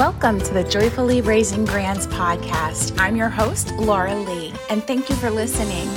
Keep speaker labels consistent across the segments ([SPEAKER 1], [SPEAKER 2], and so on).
[SPEAKER 1] Welcome to the Joyfully Raising Grands podcast. I'm your host, Laura Leigh, and thank you for listening.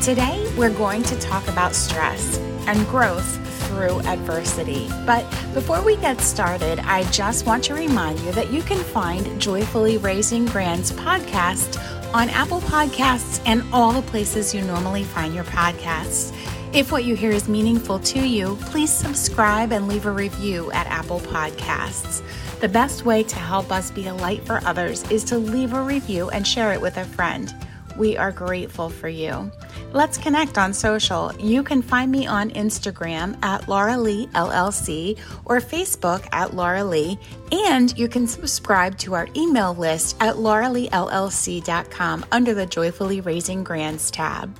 [SPEAKER 1] Today, we're going to talk about stress and growth through adversity. But before we get started, I just want to remind you that you can find Joyfully Raising Grands podcast on Apple Podcasts and all the places you normally find your podcasts. If what you hear is meaningful to you, please subscribe and leave a review at Apple Podcasts. The best way to help us be a light for others is to leave a review and share it with a friend. We are grateful for you. Let's connect on social. You can find me on Instagram at Laura Leigh LLC or Facebook at Laura Leigh, and you can subscribe to our email list at lauraleighllc.com under the Joyfully Raising Grands tab.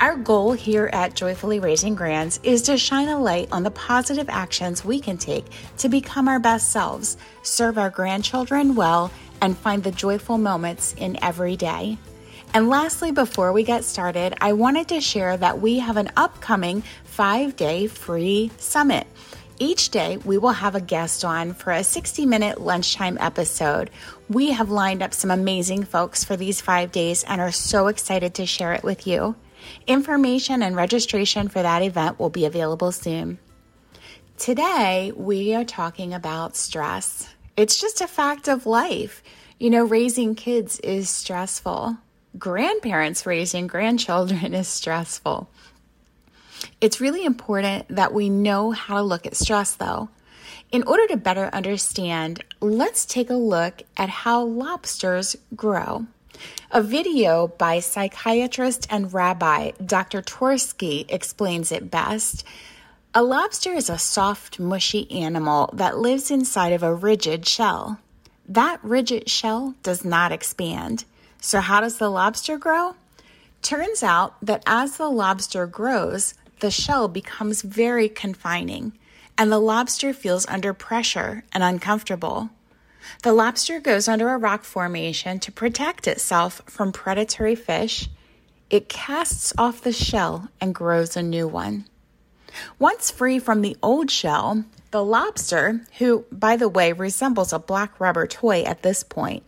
[SPEAKER 1] Our goal here at Joyfully Raising Grands is to shine a light on the positive actions we can take to become our best selves, serve our grandchildren well, and find the joyful moments in every day. And lastly, before we get started, I wanted to share that we have an upcoming five day free summit. Each day, we will have a guest on for a 60 minute lunchtime episode. We have lined up some amazing folks for these five days and are so excited to share it with you. Information and registration for that event will be available soon. Today, we are talking about stress. It's just a fact of life. You know, raising kids is stressful. Grandparents raising grandchildren is stressful. It's really important that we know how to look at stress, though. In order to better understand, let's take a look at how lobsters grow. A video by psychiatrist and rabbi Dr. Twerski explains it best. A lobster is a soft, mushy animal that lives inside of a rigid shell. That rigid shell does not expand. So, how does the lobster grow? Turns out that as the lobster grows, the shell becomes very confining, and the lobster feels under pressure and uncomfortable. The lobster goes under a rock formation to protect itself from predatory fish. It casts off the shell and grows a new one. Once free from the old shell, the lobster, who, by the way, resembles a black rubber toy at this point,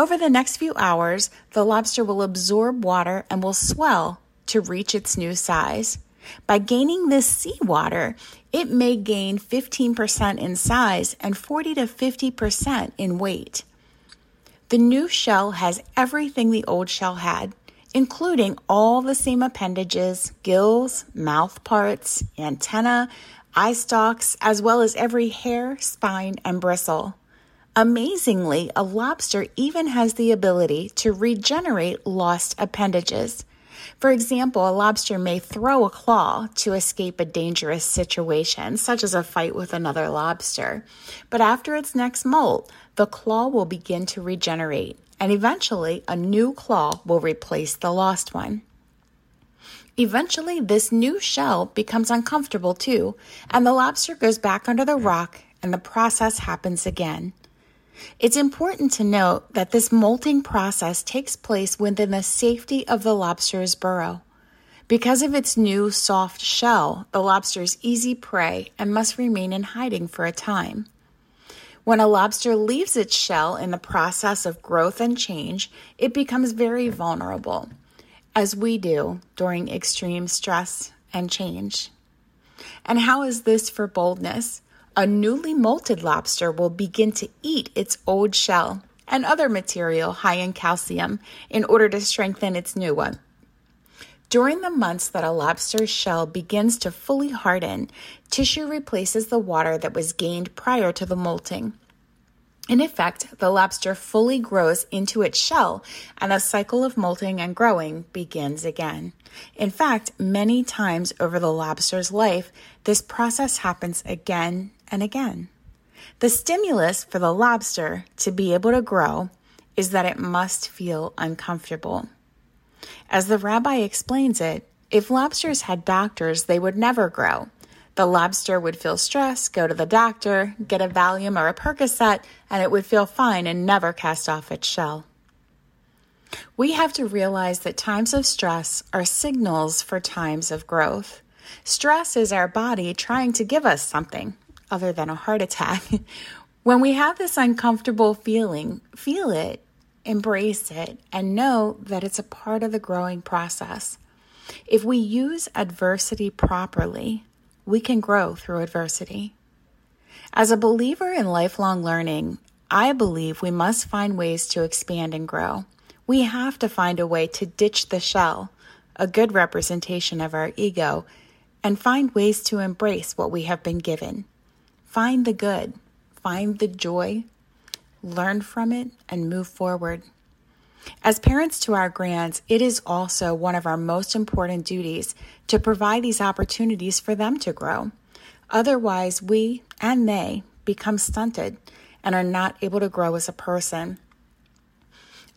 [SPEAKER 1] over the next few hours, the lobster will absorb water and will swell to reach its new size. By gaining this seawater, it may gain 15% in size and 40 to 50% in weight. The new shell has everything the old shell had, including all the same appendages, gills, mouth parts, antenna, eye stalks, as well as every hair, spine, and bristle. Amazingly, a lobster even has the ability to regenerate lost appendages. For example, a lobster may throw a claw to escape a dangerous situation, such as a fight with another lobster. But after its next molt, the claw will begin to regenerate, and eventually a new claw will replace the lost one. Eventually, this new shell becomes uncomfortable too, and the lobster goes back under the rock, and the process happens again. It's important to note that this molting process takes place within the safety of the lobster's burrow. Because of its new soft shell, the lobster is easy prey and must remain in hiding for a time. When a lobster leaves its shell in the process of growth and change, it becomes very vulnerable, as we do during extreme stress and change. And how is this for boldness? A newly molted lobster will begin to eat its old shell and other material high in calcium in order to strengthen its new one. During the months that a lobster's shell begins to fully harden, tissue replaces the water that was gained prior to the molting. In effect, the lobster fully grows into its shell and the cycle of molting and growing begins again. In fact, many times over the lobster's life, this process happens again and again. The stimulus for the lobster to be able to grow is that it must feel uncomfortable. As the rabbi explains it, if lobsters had doctors, they would never grow. The lobster would feel stress, go to the doctor, get a Valium or a Percocet, and it would feel fine and never cast off its shell. We have to realize that times of stress are signals for times of growth. Stress is our body trying to give us something other than a heart attack. When we have this uncomfortable feeling, feel it, embrace it, and know that it's a part of the growing process. If we use adversity properly, we can grow through adversity. As a believer in lifelong learning, I believe we must find ways to expand and grow. We have to find a way to ditch the shell, a good representation of our ego, and find ways to embrace what we have been given. Find the good, find the joy, learn from it, and move forward. As parents to our grands, it is also one of our most important duties to provide these opportunities for them to grow. Otherwise, we and they become stunted and are not able to grow as a person.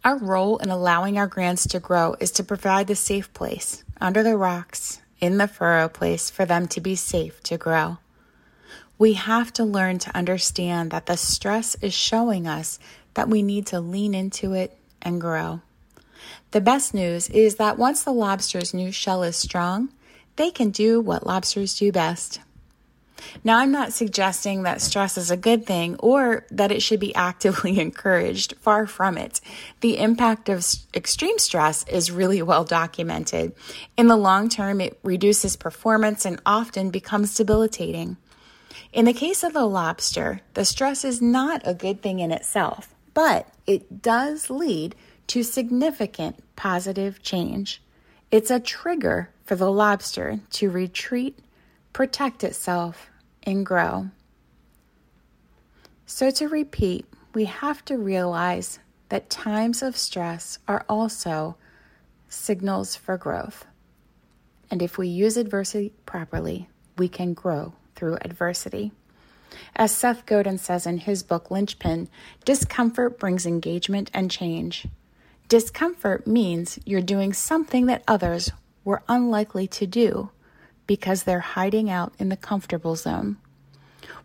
[SPEAKER 1] Our role in allowing our grands to grow is to provide the safe place under the rocks, in the furrow place for them to be safe to grow. We have to learn to understand that the stress is showing us that we need to lean into it and grow. The best news is that once the lobster's new shell is strong, they can do what lobsters do best. Now, I'm not suggesting that stress is a good thing or that it should be actively encouraged. Far from it. The impact of extreme stress is really well documented. In the long term, it reduces performance and often becomes debilitating. In the case of the lobster, the stress is not a good thing in itself, but it does lead to significant positive change. It's a trigger for the lobster to retreat, protect itself, and grow. So, to repeat, we have to realize that times of stress are also signals for growth. And if we use adversity properly, we can grow through adversity. As Seth Godin says in his book Linchpin, discomfort brings engagement and change. Discomfort means you're doing something that others were unlikely to do because they're hiding out in the comfortable zone.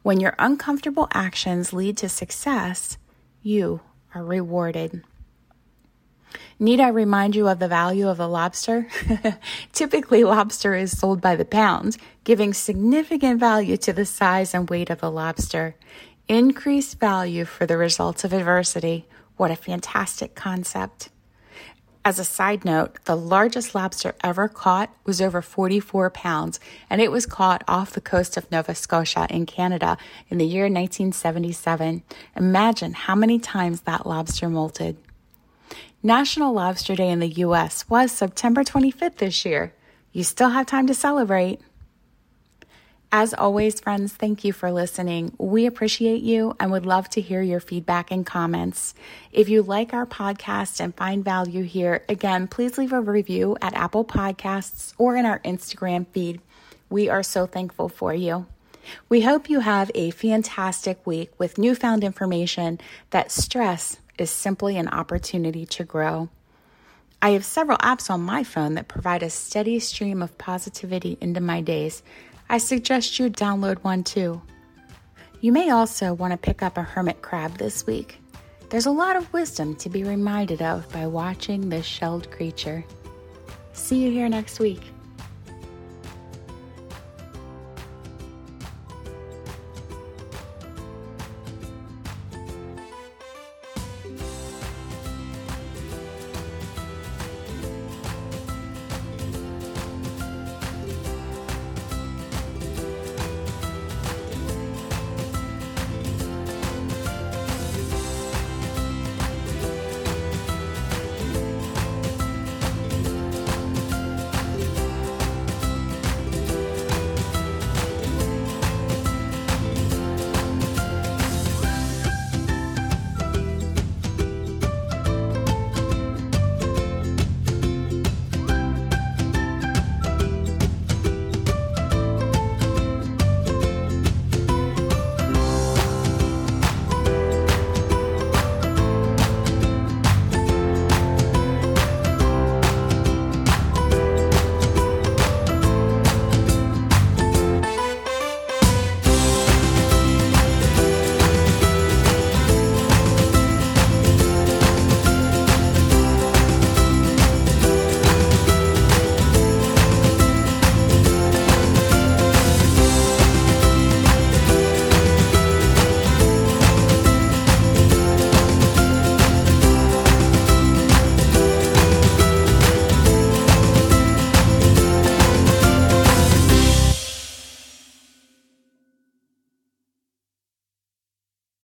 [SPEAKER 1] When your uncomfortable actions lead to success, you are rewarded. Need I remind you of the value of the lobster? Typically, lobster is sold by the pound, giving significant value to the size and weight of the lobster. Increased value for the results of adversity. What a fantastic concept. As a side note, the largest lobster ever caught was over 44 pounds, and it was caught off the coast of Nova Scotia in Canada in the year 1977. Imagine how many times that lobster molted. National Lobster Day in the U.S. was September 25th this year. You still have time to celebrate. As always, friends, thank you for listening. We appreciate you and would love to hear your feedback and comments. If you like our podcast and find value here, again, please leave a review at Apple Podcasts or in our Instagram feed. We are so thankful for you. We hope you have a fantastic week with newfound information that stress is simply an opportunity to grow. I have several apps on my phone that provide a steady stream of positivity into my days I suggest you download one too. You may also want to pick up a hermit crab this week. There's a lot of wisdom to be reminded of by watching this shelled creature. See you here next week.